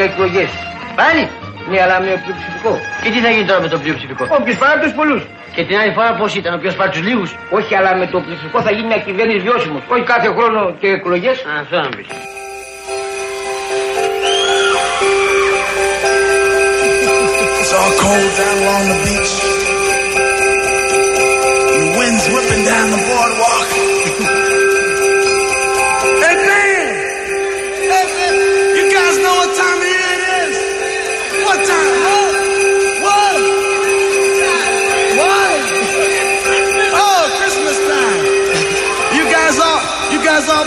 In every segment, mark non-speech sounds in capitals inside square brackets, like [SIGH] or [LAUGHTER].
για εκλογές. Πάλι. Ναι, αλλά με πλειοψηφικό. Και τι θα γίνει τώρα με το πλειοψηφικό; Όποιος παρά τους πολλούς. Και την άλλη φορά πώς ήταν, ο ποιο πάρει τους λίγους; Όχι, αλλά με το πληθυσμό θα γίνει μια κυβέρνηση βιώσιμος. Όχι κάθε χρόνο και εκλογές. Α, αυτό να πεις. It's all cold down along the beach. The wind's whipping down the boardwalk.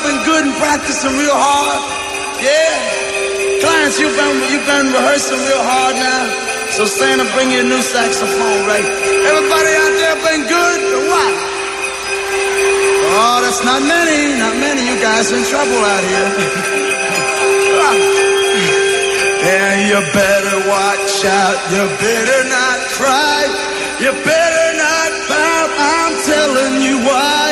Been good and practicing real hard? Yeah? Clients, you've been you've been rehearsing real hard now. So Santa, bring you a new saxophone, right? Everybody out there been good or what? Oh, that's not many, not many. You guys in trouble out here. [LAUGHS] yeah, you better watch out. You better not cry. You better not pout. I'm telling you why.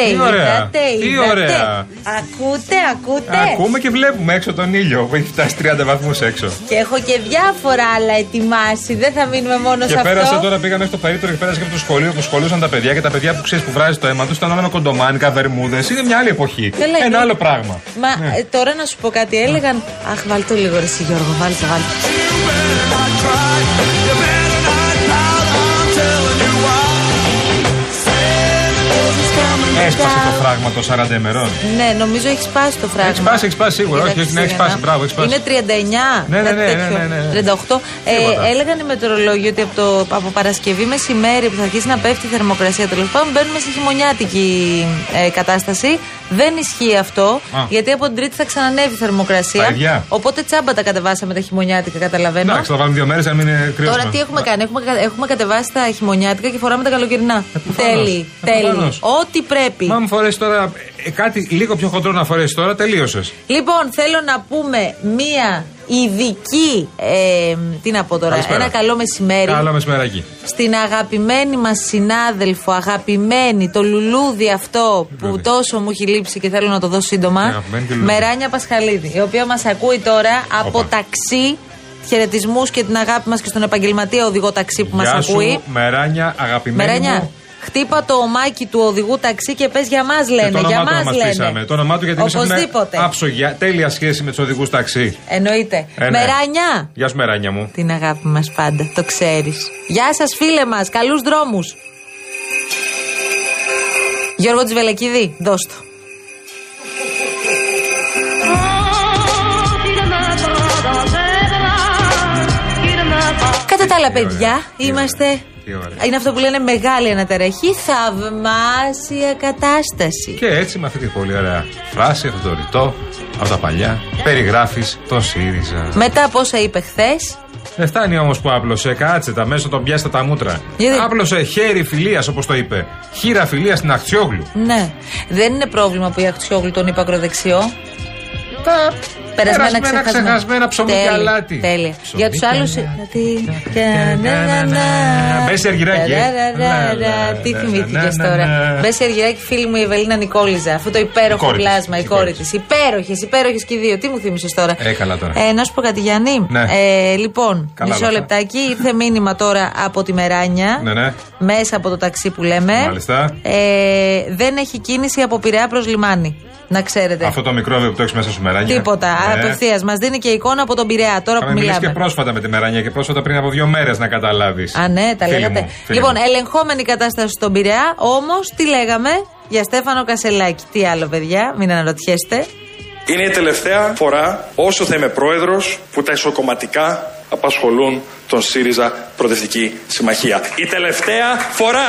Τι ωραία. είδατε, Τι είδατε. ωραία. Ακούτε, ακούτε. Ακούμε και βλέπουμε έξω τον ήλιο που έχει φτάσει 30 βαθμούς έξω. Και έχω και διάφορα άλλα ετοιμάσει. Δεν θα μείνουμε μόνο Και σε πέρασε αυτό. τώρα, πήγαμε στο περίπτωρο και πέρασε και από το σχολείο που σχολούσαν τα παιδιά και τα παιδιά που ξέρεις που βράζει το αίμα τους ήταν όλα με κοντομάνικα, βερμούδες. Είναι μια άλλη εποχή. Καλά, Ένα είναι. άλλο πράγμα. Μα ε, τώρα να σου πω κάτι. Έλεγαν. Αχ, βάλτε το λίγο ρε εσύ, Γιώργο, βάλτε το, βάλτε. Έσπασε το φράγμα των 40 ημερών. Ναι, νομίζω έχεις σπάσει το φράγμα. Έχεις σπάσει, έχεις σπάσει σίγουρα. Για Όχι, τα όχι, ναι, έχεις Χριστούγεννα. σπάσει. Μπράβο, έχεις σπάσει. Είναι 39. Ναι, ναι, κάτι ναι, ναι, τέτοιο. ναι, ναι, ναι. 38. Τίποτα. Ε, έλεγαν οι μετεωρολόγοι ότι από, το, από Παρασκευή μεσημέρι που θα αρχίσει να πέφτει η θερμοκρασία τέλος πάντων μπαίνουμε σε χειμωνιάτικη ε, κατάσταση. Δεν ισχύει αυτό, Α. γιατί από την Τρίτη θα ξανανεύει η θερμοκρασία. Τα ίδια. Οπότε τσάμπα τα κατεβάσαμε τα χειμωνιάτικα, καταλαβαίνω. Εντάξει, θα βάλουμε δύο μέρες να μην είναι κρύος. Τώρα τι έχουμε κάνει, έχουμε, κα- έχουμε κατεβάσει τα χειμωνιάτικα και φοράμε τα καλοκαιρινά. προφανώς. Τέλει, Ε, τέλει. προφανώς. Ό,τι πρέπει. Μα μου φορέσεις τώρα ε, κάτι λίγο πιο χοντρό να φορέσεις τώρα, τελείωσες. Λοιπόν, θέλω να πούμε μία ειδική. Ε, τι να πω τώρα, Καλησπέρα. ένα καλό μεσημέρι. Καλό μεσημεράκι. Στην αγαπημένη μας συνάδελφο, αγαπημένη, το λουλούδι αυτό που Λουλούδι. τόσο μου έχει λείψει και θέλω να το δω Ναι, σύντομα. αγαπημένη και λουλούδι. Μεράνια Πασχαλίδη, η οποία μας ακούει τώρα από Όπα. ταξί. Χαιρετισμούς και την αγάπη μας και στον επαγγελματία οδηγό ταξί που μας Γεια ακούει. σου, Μεράνια, αγαπημένη Μεράνια, μου. Χτύπα το ομάκι του οδηγού ταξί και πε για μα Και λένε. το για όνομά του να μα μα λένε. πείσαμε. Το όνομά του γιατί εμεί έχουμε Οπωσδήποτε. άψογια, τέλεια σχέση με του οδηγού ταξί. Εννοείται. Ε, ναι. Μεράνια! Γεια σου, Μεράνια μου. Την αγάπη μα πάντα, το ξέρει. Γεια σα, φίλε μα, καλού δρόμου. Γιώργο Τζιβελεκίδη, δώσ' το. Κατά τα άλλα, παιδιά, είμαστε. Τι ωραία. Είναι αυτό που λένε μεγάλη ανατεραχή, θαυμάσια κατάσταση. Και έτσι με αυτή τη πολύ ωραία φράση, αυτό το ρητό, από τα παλιά, περιγράφεις τον ΣΥΡΙΖΑ. Μετά από όσα είπε χθες, Δεν φτάνει όμως που άπλωσε, κάτσε τα μέσα τον πιάστα τα μούτρα. Γιατί; Άπλωσε χέρι φιλίας, όπως το είπε. Χείρα φιλίας στην Αχτσιόγλου. ναι, δεν είναι πρόβλημα που η Αχτσιόγλου τον είπε ακροδεξιό. Τα Περασμένα περασμένα, ξεχασμένα. ξεχασμένα ψωμί και Τέλεια, αλάτι. Τέλεια. Ψωμί Για τους και άλλους. αλάτι. Μπέση Αργυράκη, ε. Τι Να, θυμήθηκες να, να, τώρα. να. Μπέση Αργυράκη, φίλη μου η Ευελίνα Νικόλιζα. Αυτό το υπέροχο κόρη της, πλάσμα, η η κόρη κόρη της. Υπέροχες, υπέροχες και οι δύο. Τι μου θύμισες τώρα; Ε, καλά τώρα. Ε, να σου πω κάτι, Γιάννη. Ναι. Ε, λοιπόν, Καλά μισό όλα αυτά. λεπτάκι. Ήρθε μήνυμα τώρα από τη Μεράνια. Ναι, ναι. Μέσα από το ταξί που λέμε. Μάλιστα. Ε, δεν έχει κίνηση από Πειραιά προς λιμάνι. Να ξέρετε. Αυτό το μικρόβιο που το έχεις μέσα σου μεράνια. Τίποτα. Ναι. Απευθείας. Μας δίνει και εικόνα από τον Πειραιά τώρα που Είχαμε μιλήσει μιλάμε. και πρόσφατα με τη Μεράνια και πρόσφατα πριν από δύο μέρες να καταλάβεις. Α, ναι, τα λέγατε. λοιπόν, ελεγχόμενη κατάσταση στον Πειραιά, όμως τι λέγαμε για Στέφανο Κασελάκη. Τι άλλο, παιδιά, μην αναρωτιέστε. Είναι η τελευταία φορά όσο θα είμαι πρόεδρος που τα ισοκομματικά απασχολούν τον ΣΥΡΙΖΑ Προοδευτική Συμμαχία. Η τελευταία φορά!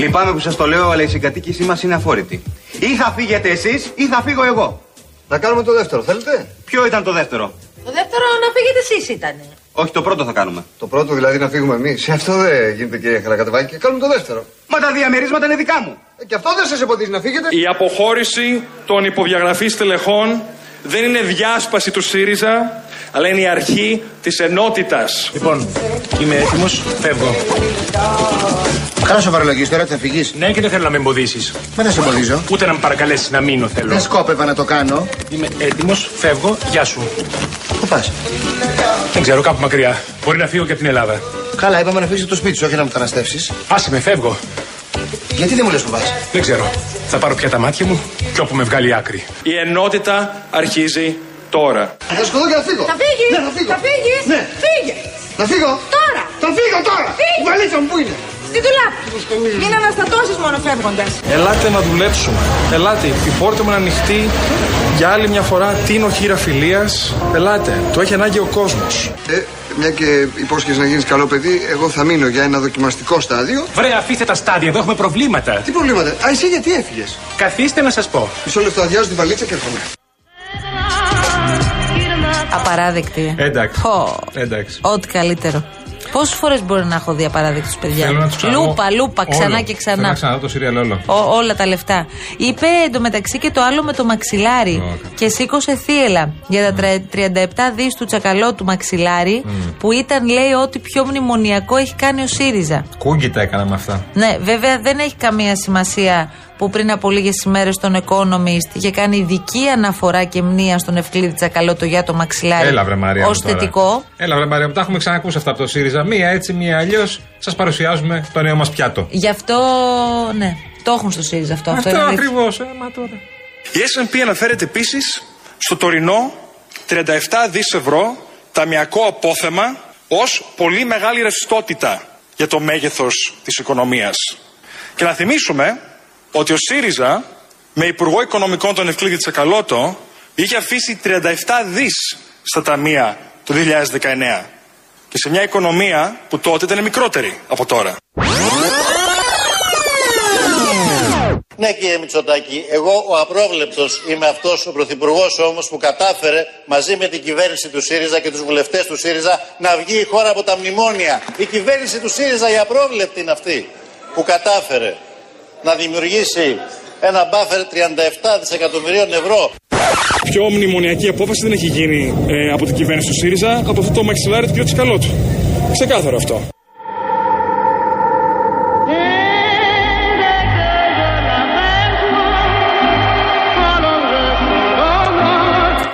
Λυπάμαι που σας το λέω, αλλά η συγκατοίκησή μας είναι αφόρητη. Ή θα φύγετε εσείς, ή θα φύγω εγώ. Να κάνουμε το δεύτερο, θέλετε; Ποιο ήταν το δεύτερο; Το δεύτερο να φύγετε εσείς ήταν. Όχι, το πρώτο θα κάνουμε. Το πρώτο δηλαδή να φύγουμε εμείς. Σε αυτό δεν γίνεται κύριε Χαρακατεβάκη. Κάνουμε το δεύτερο. Μα τα διαμερίσματα είναι δικά μου. Ε, και αυτό δεν σας εμποδίζει να φύγετε. Η αποχώρηση των υποδιαγραφής τελεχών δεν είναι διάσπαση του ΣΥΡΙΖΑ, αλλά είναι η αρχή της ενότητας. Λοιπόν, είμαι έτοιμος, φεύγω. Καλά σοβαρολογεί τώρα, θα φυγεί. Ναι, και δεν θέλω να με εμποδίσεις. Μα δεν σε εμποδίζω. Ούτε να με παρακαλέσεις να μείνω θέλω. Δεν σκόπευα να το κάνω. Είμαι έτοιμος, φεύγω, γεια σου. Πού πας; Δεν ξέρω, κάπου μακριά. Μπορεί να φύγω και από την Ελλάδα. Καλά, είπαμε να φύγεις το σπίτι σου, όχι να μεταναστεύσεις. Άσε με, φεύγω. Γιατί δεν μου λες που πας; Δεν ξέρω. Θα πάρω πια τα μάτια μου και όπου με βγάλει άκρη. Η ενότητα αρχίζει τώρα. Θα σκοτώ και να φύγω. Θα φύγεις! Ναι, θα φύγω. Θα φύγεις! Ναι. Φύγε! Να φύγω. Τώρα! Θα φύγω τώρα. Φύγε. Η βαλίτσα μου πού είναι; Στη δουλάπη! Μην αναστατώσεις μόνο φεύγοντας. Ελάτε να δουλέψουμε. Ελάτε, η πόρτα μου είναι ανοιχτή για άλλη μια φορά. Τίνω χείρα φιλίας. Ελάτε, το έχει ανάγκη ο κόσμος. Ε, μια και υπόσχεσαι να γίνεις καλό παιδί, εγώ θα μείνω για ένα δοκιμαστικό στάδιο. Βρε, αφήστε τα στάδια, εδώ έχουμε προβλήματα. Τι προβλήματα; Α, εσύ γιατί έφυγες; Καθίστε να σας πω. Μισό λεπτό, αδειάζω τη βαλίτσα και έρχομαι. Απαράδεκτη. Εντάξει. Πω. Εντάξει. Ό,τι καλύτερο. Πόσες φορές μπορεί να έχω δει απαράδεκτους παιδιά; Θέλω να τους ξαναδώ Λούπα, λούπα, όλο. ξανά και Θέλω να ξανά. ξαναδώ το σύριαλ όλο. Ό, όλα τα λεφτά. Είπε εντωμεταξύ και το άλλο με το μαξιλάρι. Ω, και σήκωσε θύελα για τα τρα- 37 δις του τσακαλώ του μαξιλάρι, που ήταν, λέει, ό,τι πιο μνημονιακό έχει κάνει ο ΣΥΡΙΖΑ. Κούγκι τα έκανα με αυτά. Ναι, βέβαια δεν έχει καμία σημασία που πριν από λίγες ημέρες στον Economist είχε κάνει ειδική αναφορά και μνήμα στον Ευκλήδη Τσακαλώτο για το μαξιλάρι. Έλα βρε Μαρία. Ω μου τώρα. θετικό. Έλα βρε Μαρία, μου, τα έχουμε ξανακούσει αυτά από το ΣΥΡΙΖΑ. Μία έτσι, μία αλλιώς. Σας παρουσιάζουμε το νέο μας πιάτο. Γι' αυτό, ναι, το έχουν στο ΣΥΡΙΖΑ αυτό. Αυτό, Αυτό είναι αλήθεια. ακριβώς. Ε, μα τώρα. Η S&P αναφέρεται επίσης στο τωρινό 37 δις ευρώ ταμιακό απόθεμα ως πολύ μεγάλη ρευστότητα για το μέγεθος της οικονομίας. Και να θυμίσουμε ότι ο ΣΥΡΙΖΑ με Υπουργό Οικονομικών τον Ευκλήδη Τσακαλώτο είχε αφήσει 37 δις στα ταμεία το 2019 και σε μια οικονομία που τότε ήταν μικρότερη από τώρα. Ναι κύριε Μητσοτάκη, εγώ ο απρόβλεπτος είμαι αυτός ο πρωθυπουργός όμως που κατάφερε μαζί με την κυβέρνηση του ΣΥΡΙΖΑ και τους βουλευτές του ΣΥΡΙΖΑ να βγει η χώρα από τα μνημόνια. Η κυβέρνηση του ΣΥΡΙΖΑ η απρόβλεπτη είναι αυτή που κατάφερε να δημιουργήσει ένα μπάφερ 37 δισεκατομμυρίων ευρώ. Πιο μνημονιακή απόφαση δεν έχει γίνει ε, από την κυβέρνηση του ΣΥΡΙΖΑ από αυτό το μαξιλάρι του κ. Τσικαλώτου. Ξεκάθαρο αυτό.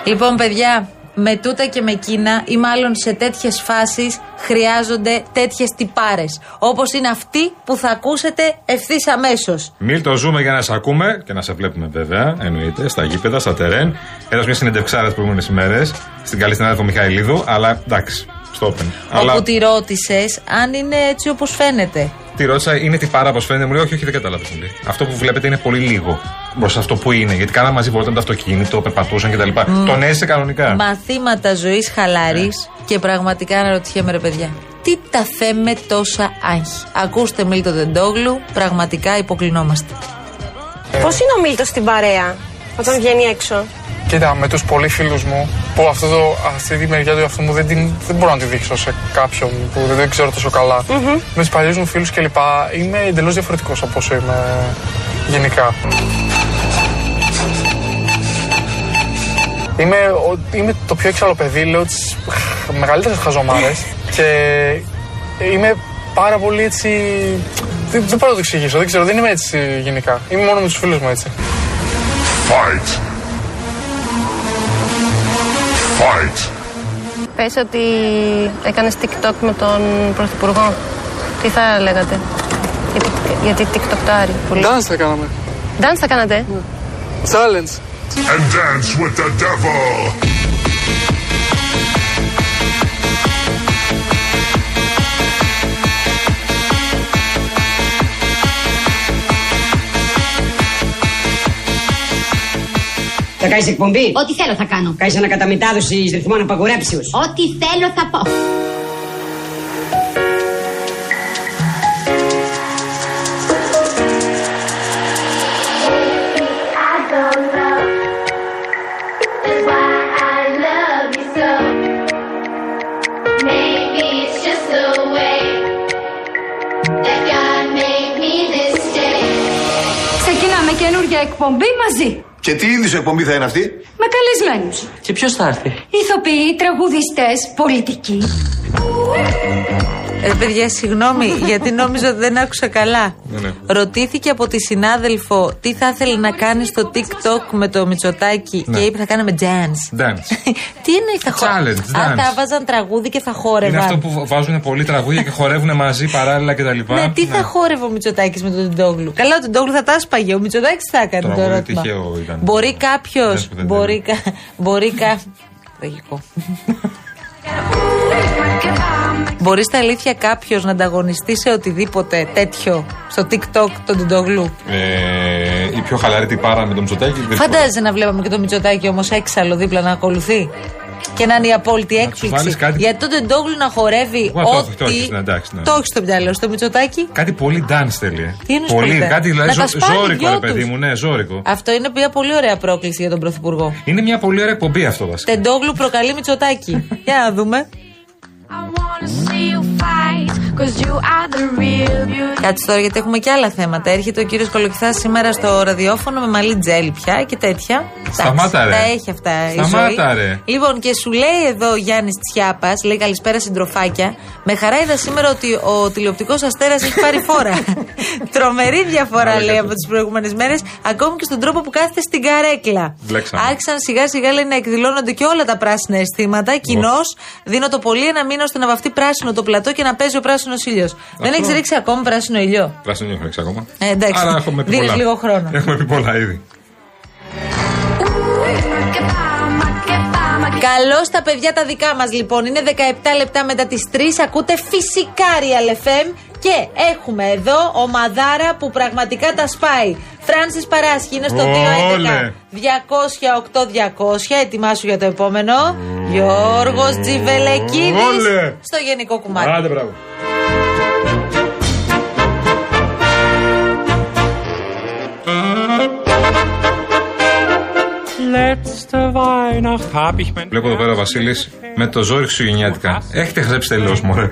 Λοιπόν, παιδιά, με τούτα και με εκείνα ή μάλλον σε τέτοιες φάσεις χρειάζονται τέτοιες τυπάρες. Όπως είναι αυτή που θα ακούσετε ευθύς αμέσως. Μιλ το ζούμε για να σε ακούμε και να σε βλέπουμε βέβαια, εννοείται, στα γήπεδα, στα τερέν. Έδωσε μια συνεντευξάρα τι προηγούμενες ημέρες στην καλή συνάδελφο Μιχαηλίδου, αλλά εντάξει, στο open. Αλλά Όπου τη ρώτησες αν είναι έτσι όπως φαίνεται. τη ρώτησα, είναι τι πάρα πώ φαίνεται, μου λέει, Όχι, όχι, δεν κατάλαβες. Μου λέει. Αυτό που βλέπετε είναι πολύ λίγο μπροστά σε αυτό που είναι. Γιατί κάναμε μαζί βόλτα με το αυτοκίνητο, περπατούσαν κτλ. Τον έζησε κανονικά. Μαθήματα ζωής χαλάρης Ναι. και πραγματικά αναρωτιέμαι ρε παιδιά. Τι τα θέμε τόσα άγχη. Ακούστε Μίλτο Τεντόγλου, πραγματικά υποκλεινόμαστε. Πώς είναι ο Μίλτος στην παρέα όταν βγαίνει έξω; Κοίτα, με τους πολλοί φίλους μου, που αυτό το, αυτή τη μεριά του εαυτού μου δεν, την, δεν μπορώ να τη δείξω σε κάποιον που δεν, δεν ξέρω τόσο καλά. Με τους παλιούς μου φίλους κλπ. είμαι εντελώς διαφορετικός από όσο είμαι γενικά. Είμαι, ο- είμαι το πιο έξαλλο παιδί, λέω τις μεγαλύτερες χαζομάρες και είμαι πάρα πολύ έτσι. Δεν, δεν μπορώ να το εξηγήσω, δεν ξέρω, δεν είμαι έτσι γενικά. Είμαι μόνο με τους φίλους μου έτσι. Fight. Fight. Πες ότι έκανες TikTok με τον Πρωθυπουργό. Τι θα λέγατε; Γιατί, γιατί TikToktάρει πολύ. Dance θα κάναμε. Dance θα κάνατε; Challenge. And dance with the devil. Θα κάνεις εκπομπή; Ό,τι θέλω θα κάνω. Κάνεις ανακαταμετάδοση ρυθμών απαγορέψεω. Ό,τι θέλω θα πω. Καινούργια εκπομπή μαζί. Και τι είδους εκπομπή θα είναι αυτή; Με καλεσμένους. Και ποιος θα έρθει; Ηθοποιοί, τραγουδιστές, πολιτικοί. Ε, παιδιά, συγγνώμη, γιατί νόμιζα ότι δεν άκουσα καλά. Ναι, Ρωτήθηκε από τη συνάδελφο τι θα ήθελε να κάνει στο TikTok με το Μητσοτάκι Ναι. και είπε θα κάναμε dance. Dance. [LAUGHS] τι εννοεί θα χόρευαν. Challenge, Αν dance. θα βάζαν τραγούδι και θα χόρευαν. Είναι αυτό που βάζουν πολλοί τραγούδια και χορεύουν μαζί παράλληλα κτλ. Ναι, τι θα χόρευε ο Μητσοτάκης με τον Τεντόγλου. Καλά, ο Τεντόγλου θα τα σπαγε. Ο Μητσοτάκης θα έκανε το Τραγούδι ερώτημα. τυχαίο ήταν. Μπορεί κάποιος. Δεν σου δεν Μπορεί, κα, μπορεί κα... Τραγικό. [LAUGHS] Μπορείς στα αλήθεια κάποιος να ανταγωνιστεί σε οτιδήποτε τέτοιο στο TikTok τον Τεντόγλου. Ε, η πιο χαλαρή τυπάρα με τον Μητσοτάκη. δεν Φαντάζεσαι να βλέπαμε και το Μητσοτάκι όμως έξαλλο δίπλα να ακολουθεί; Και να είναι η απόλυτη βάλεις έκπληξη; κάτι- Γιατί τον Τεντόγλου να χορεύει Ουα, το ό,τι. έχεις, το έχεις, ναι, εντάξει, ναι. Το έχεις στο μυαλό. Στο Μητσοτάκι Κάτι πολύ dance θέλει. ε. Τι εννοείς πολύ, πολύ dance? κάτι δηλαδή Να τα ζω- σπάνε οι ζώρικο, δυο ρε παιδί τους. μου, ναι, ζώρικο. Αυτό είναι μια πολύ ωραία πρόκληση για τον Πρωθυπουργό. Είναι μια πολύ ωραία εκπομπή αυτό βασικά. Τεντόγλου προκαλεί Μητσοτάκι. [LAUGHS] Για να δούμε. Κάτσε τώρα γιατί έχουμε και άλλα θέματα. Έρχεται ο κύριος Κολοκυθάς σήμερα στο ραδιόφωνο με μαλλί τζέλι πια και τέτοια. Σταμάτα, Εντάξει, ρε. Τα έχει αυτά η Σταμάτα, ζωή. ρε. Λοιπόν, και σου λέει εδώ ο Γιάννης Τσιάπας, λέει καλησπέρα συντροφάκια. Με χαρά είδα σήμερα ότι ο τηλεοπτικός αστέρας έχει πάρει φόρα. [LAUGHS] Τρομερή διαφορά, Άρα, λέει, για από τις προηγούμενες μέρες, ακόμη και στον τρόπο που κάθεται στην καρέκλα. Μπλέξαμε. Άρχισαν σιγά σιγά λέει, να εκδηλώνονται και όλα τα πράσινα αισθήματα. Κοινώ δίνω το πολύ ένα μήνα ώστε να βαφτεί πράσινο το πλατό και να παίζει ο πράσινος ήλιος. Δεν έχει ρίξει ακόμη πράσινο ήλιο. Πράσινο έχω ρίξει ακόμα. Ε, εντάξει. Άρα έχουμε πει Δίνεις πολλά. λίγο χρόνο. Έχουμε πει πολλά ήδη. Καλώς τα παιδιά τα δικά μας λοιπόν. Είναι 17 λεπτά μετά τις 3. Ακούτε φυσικά Real FM. Και έχουμε εδώ ομαδάρα που πραγματικά τα σπάει. Φράνσις Παράσχη είναι στο 211 Όλε. 208 200. Ετοιμάσου για το επόμενο. Γιώργος Τζιβελεκίδης. Όλε. Στο γενικό κουμάτι. Άντε, μπράβο. Βλέπω εδώ πέρα ο Βασίλης με το ζόρι χριστουγεννιάτικα. Έχετε χαζέψει τελείως, μωρέ.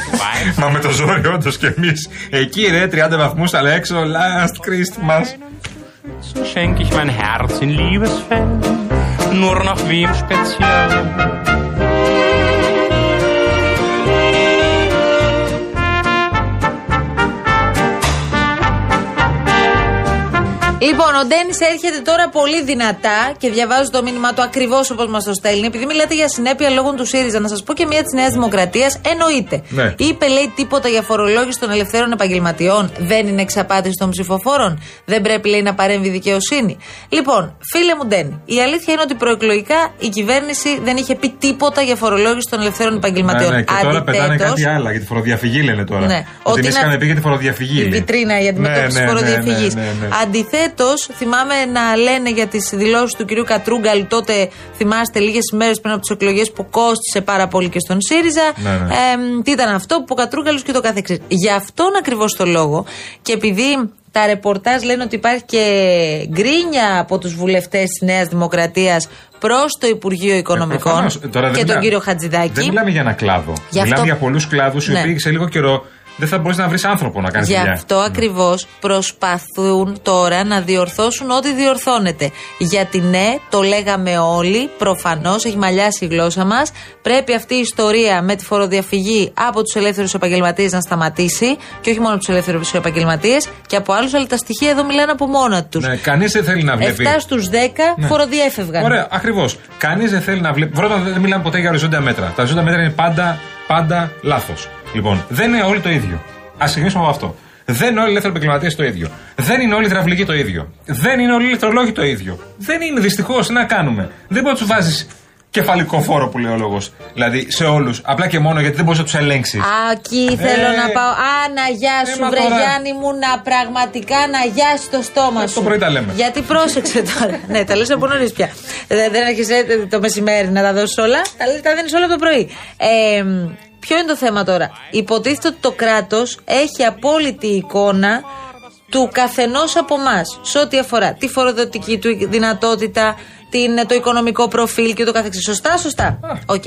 [LAUGHS] Μα με το ζόρι, όντως και εμείς. Εκεί ρε, 30 βαθμούς, αλλά έξω, last Christmas. So schenk ich mein Herz in Liebesfeld, nur nach wem speziell. Λοιπόν, ο Ντένις έρχεται τώρα πολύ δυνατά και διαβάζω το μήνυμά του ακριβώς όπως μας το στέλνει. Επειδή μιλάτε για συνέπεια λόγω του ΣΥΡΙΖΑ, να σας πω και μία της Νέας Δημοκρατίας. Εννοείται. Ναι. Είπε, λέει, τίποτα για φορολόγηση των ελευθέρων επαγγελματιών. Δεν είναι εξαπάτηση των ψηφοφόρων. Δεν πρέπει, λέει, να παρέμβει η δικαιοσύνη. Λοιπόν, φίλε μου Ντένι, η αλήθεια είναι ότι προεκλογικά η κυβέρνηση δεν είχε πει τίποτα για φορολόγηση των ελευθέρων επαγγελματιών. Ναι, ναι, και τώρα πετάνε Αντιθέτως, κάτι άλλα για τη φοροδιαφυγή, λένε τώρα. Ναι. Ότι Ότι εμεί να- είχαμε πει για τη φοροδιαφυγή. η λέει. βιτρίνα η αντιμετώπιση Ναι, ναι, φοροδιαφυγής. ναι, ναι, ναι, ναι. Αντιθέτω, θυμάμαι να λένε για τις δηλώσεις του κυρίου Κατρούγκαλ τότε, θυμάστε, λίγες ημέρες πριν από τις εκλογές που κόστησε πάρα πολύ και στον ΣΥΡΙΖΑ. Ναι, ναι. Ε, τι ήταν αυτό που ο Κατρούγκαλος και το καθεξής. Γι' αυτόν ακριβώς το λόγο και επειδή τα ρεπορτάζ λένε ότι υπάρχει και γκρίνια από τους βουλευτές της Νέας Δημοκρατίας προς το Υπουργείο Οικονομικών Προφανώς. Ε, τώρα δεν και τον μιλά- κύριο Χατζηδάκη. Δεν μιλάμε για ένα κλάδο. Γι' μιλάμε αυτό- για πολλούς κλάδους οι Ναι. οποίοι σε λίγο καιρό δεν θα μπορείς να βρεις άνθρωπο να κάνεις Γι' δουλειά. αυτό ακριβώς προσπαθούν τώρα να διορθώσουν ό,τι διορθώνεται. Γιατί ναι, το λέγαμε όλοι, προφανώς έχει μαλλιάσει η γλώσσα μας. Πρέπει αυτή η ιστορία με τη φοροδιαφυγή από τους ελεύθερους επαγγελματίες να σταματήσει. Και όχι μόνο από τους ελεύθερους επαγγελματίες και από άλλους, αλλά τα στοιχεία εδώ μιλάνε από μόνα τους. Ναι, Κανείς δεν θέλει να βλέπει. 7 στους 10 Ναι. φοροδιέφευγαν. Ωραία, ακριβώς. Κανείς δεν θέλει να βλέπει. Πρώτα δεν μιλάμε ποτέ για οριζόντια μέτρα. Τα οριζόντια μέτρα είναι πάντα, πάντα λάθος. Λοιπόν, δεν είναι όλοι το ίδιο. Α ξεκινήσουμε από αυτό. Δεν είναι όλοι οι ελεύθεροι επαγγελματίες το ίδιο. Δεν είναι όλοι οι υδραυλικοί το ίδιο. Δεν είναι όλοι οι ηλεκτρολόγοι το ίδιο. Δεν είναι δυστυχώς. Τι να κάνουμε. Δεν μπορεί να τους βάζεις κεφαλικό φόρο που λέει ο λόγος. Δηλαδή σε όλους. Απλά και μόνο γιατί δεν μπορείς να τους ελέγξεις. Α, εκεί θέλω Ε, να πάω. Α, να γεια σου, μα βρε τώρα. Γιάννη μου, να πραγματικά να γιάσει το στόμα σου. το πρωί τα λέμε. Γιατί πρόσεξε τώρα. [LAUGHS] ναι, τα λες από νωρίς πια. Δεν, δεν έρχεσαι το μεσημέρι να τα δώσεις όλα. Τα, λες- τα δίνεις όλα από το πρωί. Ε, ποιο είναι το θέμα τώρα; Υποτίθεται ότι το κράτος έχει απόλυτη εικόνα του καθενός από εμάς σε ό,τι αφορά τη φοροδοτική του δυνατότητα, την, το οικονομικό προφίλ και το καθεξής. Σωστά, σωστά; Οκ.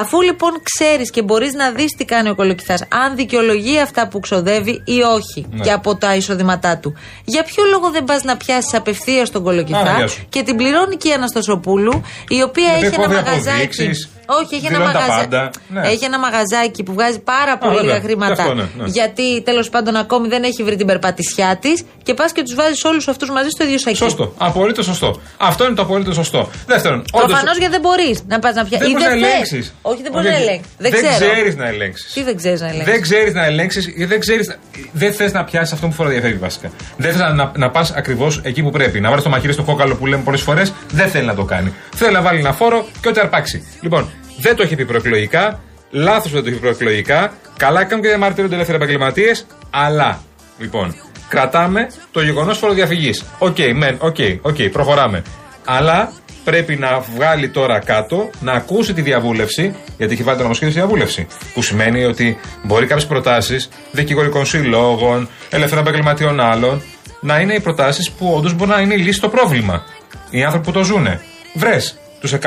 Αφού λοιπόν ξέρεις και μπορείς να δεις τι κάνει ο Κολοκυθάς, αν δικαιολογεί αυτά που ξοδεύει ή όχι Ναι. και από τα εισοδήματά του, για ποιο λόγο δεν πας να πιάσεις απευθείας τον Α, κολοκυθά γεια σου. και την πληρώνει και η Αναστασοπούλου, η οποία Γιατί έχει ένα κόβει μαγαζάκι. Αποδείξεις, Όχι, έχει ένα, δηλώνει τα μαγαζα... πάντα. Ναι. έχει ένα μαγαζάκι που βγάζει πάρα πολύ βέβαια. λίγα χρήματα. Και αυτό, ναι, ναι. Γιατί τέλος πάντων ακόμη δεν έχει βρει την περπατησιά της και πας και τους βάζεις όλους αυτούς μαζί στο ίδιο σακί. Σωστό. Απολύτως σωστό. Αυτό είναι το απολύτως σωστό. Δεύτερον, όντως, Προφανώς γιατί δεν μπορείς να πας να πιάσεις. δεν μπορείς να ελέγξεις. Όχι, δεν μπορείς να ελέγξεις. Δεν, ξέρω. ξέρεις να ελέγξεις. Τι δεν ξέρεις να ελέγξεις; Δεν ξέρεις να ελέγξεις γιατί δεν ξέρεις. Δεν θες να πιάσεις αυτό που φοροδιαφεύγει βασικά. Δεν θες να, να, να πας ακριβώς εκεί που πρέπει. Να βάλεις το μαχαίρι στο κόκαλο που λέμε πολλές φορές. Δεν θέλει να το κάνει. Θέλει να βάλει ένα φόρο και ό,τι αρπάξει. Λοιπόν, δεν το έχει πει προεκλογικά. Λάθος που δεν το έχει πει προεκλογικά. Καλά κάνουν και διαμαρτύρονται ελεύθεροι επαγγελματίες. Αλλά, λοιπόν, κρατάμε το γεγονός φοροδιαφυγής. Οκ, μεν, OK, OK, προχωράμε. Αλλά πρέπει να βγάλει τώρα κάτω, να ακούσει τη διαβούλευση, γιατί έχει βάλει το νομοσχέδιο στη διαβούλευση. Που σημαίνει ότι μπορεί κάποιες προτάσεις δικηγορικών συλλόγων, ελεύθερων επαγγελματιών άλλων, να είναι οι προτάσεις που όντως μπορεί να είναι η λύση στο πρόβλημα. Οι άνθρωποι που το ζουνε. Βρες τους 100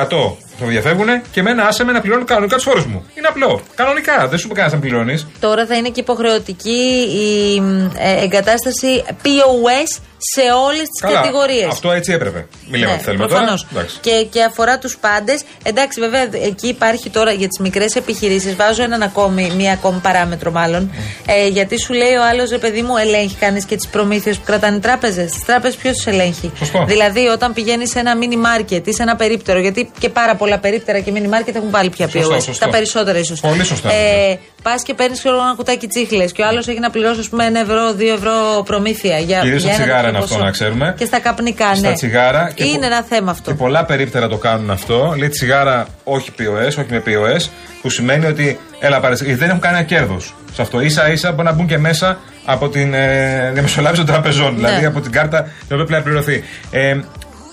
που διαφεύγουν και εμένα άσε με να πληρώνω κανονικά τους φόρους μου. Είναι απλό. Κανονικά. Δεν σου είπε κανένας να πληρώνεις. Τώρα θα είναι και υποχρεωτική η ε, εγκατάσταση POS σε όλες τις κατηγορίες. Αυτό έτσι έπρεπε. Μην λέμε Ναι, τι θέλουμε προφανώς. τώρα. Εντάξει. Και, και αφορά τους πάντες. Εντάξει, βέβαια, εκεί υπάρχει τώρα για τις μικρές επιχειρήσεις. Βάζω έναν ακόμη, μία ακόμη παράμετρο, μάλλον. Ε, γιατί σου λέει ο άλλος, ρε παιδί μου, ελέγχει κανείς και τις προμήθειες που κρατάνε οι τράπεζες. Τις τράπεζες ποιος τις ελέγχει; Σωστό. Δηλαδή, όταν πηγαίνεις σε ένα mini market ή σε ένα περίπτερο, γιατί και πάρα πολλά περίπτερα και mini market έχουν πάλι πια Σωστό, POS. σωστό. Τα περισσότερα ίσως. Πολύ σωστά. Ε, Πας και παίρνεις ένα κουτάκι τσίχλες και ο άλλος έχει να πληρώσει, ας πούμε, ένα ευρώ, δύο ευρώ προμήθεια. Για, Κυρίως για στα ένα τσιγάρα τέτοιο είναι αυτό, ποσό. να ξέρουμε. Και στα καπνικά, Στα ναι. τσιγάρα και Είναι πο- ένα θέμα αυτό. Και πολλά περίπτερα το κάνουν αυτό. Λέει τσιγάρα όχι POS, όχι με POS, που σημαίνει ότι έλα πάρε, γιατί δεν έχουν κανένα κέρδος σε αυτό. σα ίσα μπορεί να μπουν και μέσα από την ε, διαμεσολάβηση των τραπεζών, Ναι. δηλαδή από την κάρτα την οποία πρέπει να πληρωθεί. Ε,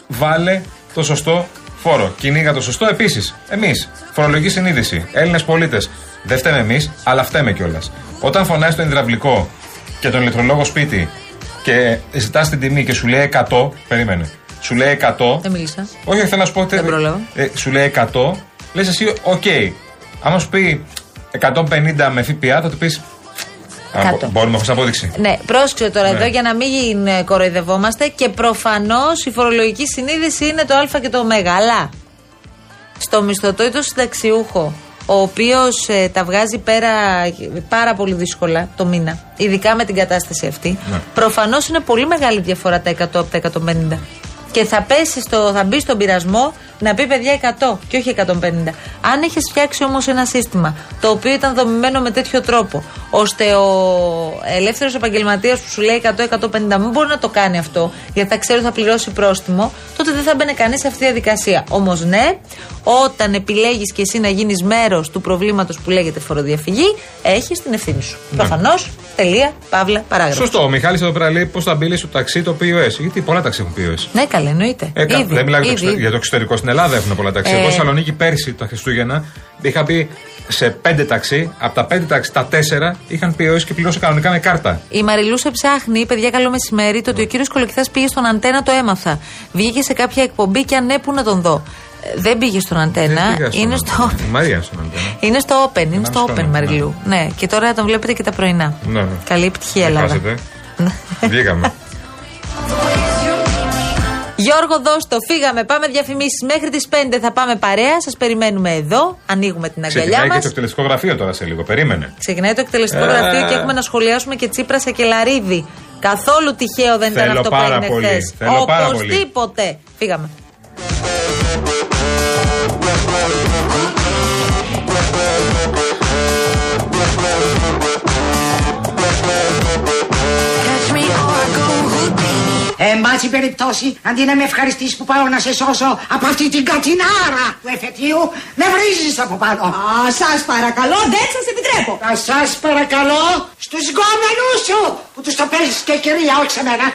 βάλε το σωστό φόρο. Κυνήγα το σωστό. Επίσης, εμείς, φορολογική συνείδηση, Έλληνες πολίτες, δεν φταίμε εμείς, αλλά φταίμε κιόλας. Όταν φωνάζει τον υδραυλικό και τον ηλεκτρολόγο σπίτι και ζητάς την τιμή και σου λέει 100, περίμενε. Σου λέει 100. Δεν μίλησα. Όχι, θέλω να σου πω ότι. Ε, σου λέει 100, λες εσύ, οκ. Άμα σου πει 150 με ΦΠΑ, θα του πεις. Κάτω. Μπορούμε χωρίς απόδειξη. Ναι, πρόσεξε τώρα Ναι. εδώ για να μην ε, κοροϊδευόμαστε και προφανώς η φορολογική συνείδηση είναι το Α και το Ω. Αλλά στο μισθωτό ή το συνταξιούχο, ο οποίος τα βγάζει πέρα ε, πάρα πολύ δύσκολα το μήνα, ειδικά με την κατάσταση αυτή, Ναι. προφανώς είναι πολύ μεγάλη διαφορά τα 100 από τα 150. Και θα πέσει στο, θα μπει στον πειρασμό να πει παιδιά 100 και όχι 150. Αν έχεις φτιάξει όμως ένα σύστημα το οποίο ήταν δομημένο με τέτοιο τρόπο, ώστε ο ελεύθερος επαγγελματίας που σου λέει 100-150 μην μπορεί να το κάνει αυτό, γιατί θα ξέρει ότι θα πληρώσει πρόστιμο, τότε δεν θα μπαίνει κανείς σε αυτή τη διαδικασία. Όμως ναι, όταν επιλέγεις και εσύ να γίνεις μέρος του προβλήματος που λέγεται φοροδιαφυγή, έχεις την ευθύνη σου. Ναι. Προφανώς. Τελεία, παύλα, παράγραφος. Σωστό. Ο Μιχάλης εδώ πέρα λέει πώς θα μπει στο ταξί το POS. Γιατί πολλά ταξί έχουν POS. Ναι, καλά, εννοείται. Ε, κα- Ήδη, δεν μιλάω για το, ήδη, εξωτε- ήδη. για το εξωτερικό. Στην Ελλάδα έχουν πολλά ταξί. Ε. Εγώ στη Θεσσαλονίκη πέρσι τα Χριστούγεννα είχα μπει σε πέντε ταξί. Από τα πέντε ταξί, τα τέσσερα είχαν POS και πληρώσα κανονικά με κάρτα. Η Μαριλούσα ψάχνει, παιδιά, καλό μεσημέρι, το ότι ο κύριος Κολοκυθάς πήγε στον Αντένα, το έμαθα. Βγήκε σε κάποια εκπομπή και αν ναι, πού να τον δω. Ε, Δεν πήγε στον Αντένα, Δεν πήγα στον είναι στο, Αντένα. Η Μαρία στον Αντένα. είναι στο Open. Είναι Να στο στο Open, ναι, Μαριλού. Ναι. και τώρα τον βλέπετε και τα πρωινά. Ναι, ναι. Καλή επιτυχία, Μην Ελλάδα. χάσετε. Βγήκαμε. [LAUGHS] Γιώργο, δώστο, φύγαμε. Πάμε διαφημίσεις. Μέχρι τις 5 θα πάμε παρέα. Σας περιμένουμε εδώ. Ανοίγουμε την αγκαλιά Ξεκινάει μα. και το εκτελεστικό γραφείο τώρα σε λίγο. Περίμενε. Ξεκινάει το εκτελεστικό Ε. γραφείο και έχουμε να σχολιάσουμε και Τσίπρας σε Κελαρίδη. Καθόλου τυχαίο δεν ήταν Θέλω αυτό που πάρα έγινε πολύ. χθες. Θέλω πάρα πολύ. Οπωσδήποτε. Φύγαμε. Εν πάση περιπτώσει, αντί να με ευχαριστήσει που πάω να σε σώσω από αυτή την κατινάρα του εφετείου, με βρίζεις από πάνω. Α, σας παρακαλώ, δεν σας επιτρέπω. Α, σας παρακαλώ, στους γκόμενους σου, που τους το παίζεις και κυρία, όχι σε μένα.